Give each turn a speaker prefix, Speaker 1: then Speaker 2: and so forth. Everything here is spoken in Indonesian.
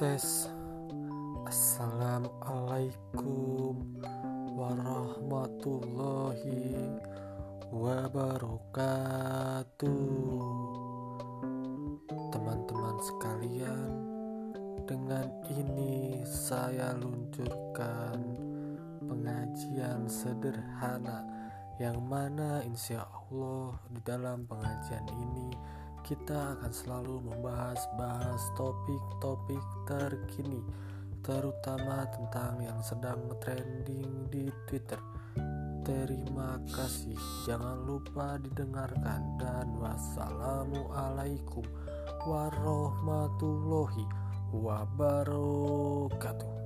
Speaker 1: tes. Assalamualaikum warahmatullahi wabarakatuh. Teman-teman sekalian Dengan ini saya luncurkan pengajian sederhana Yang mana insya Allah di dalam pengajian ini kita akan selalu membahas-bahas topik-topik terkini terutama tentang yang sedang trending di Twitter Terima kasih. Jangan lupa didengarkan dan wassalamualaikum warahmatullahi wabarakatuh.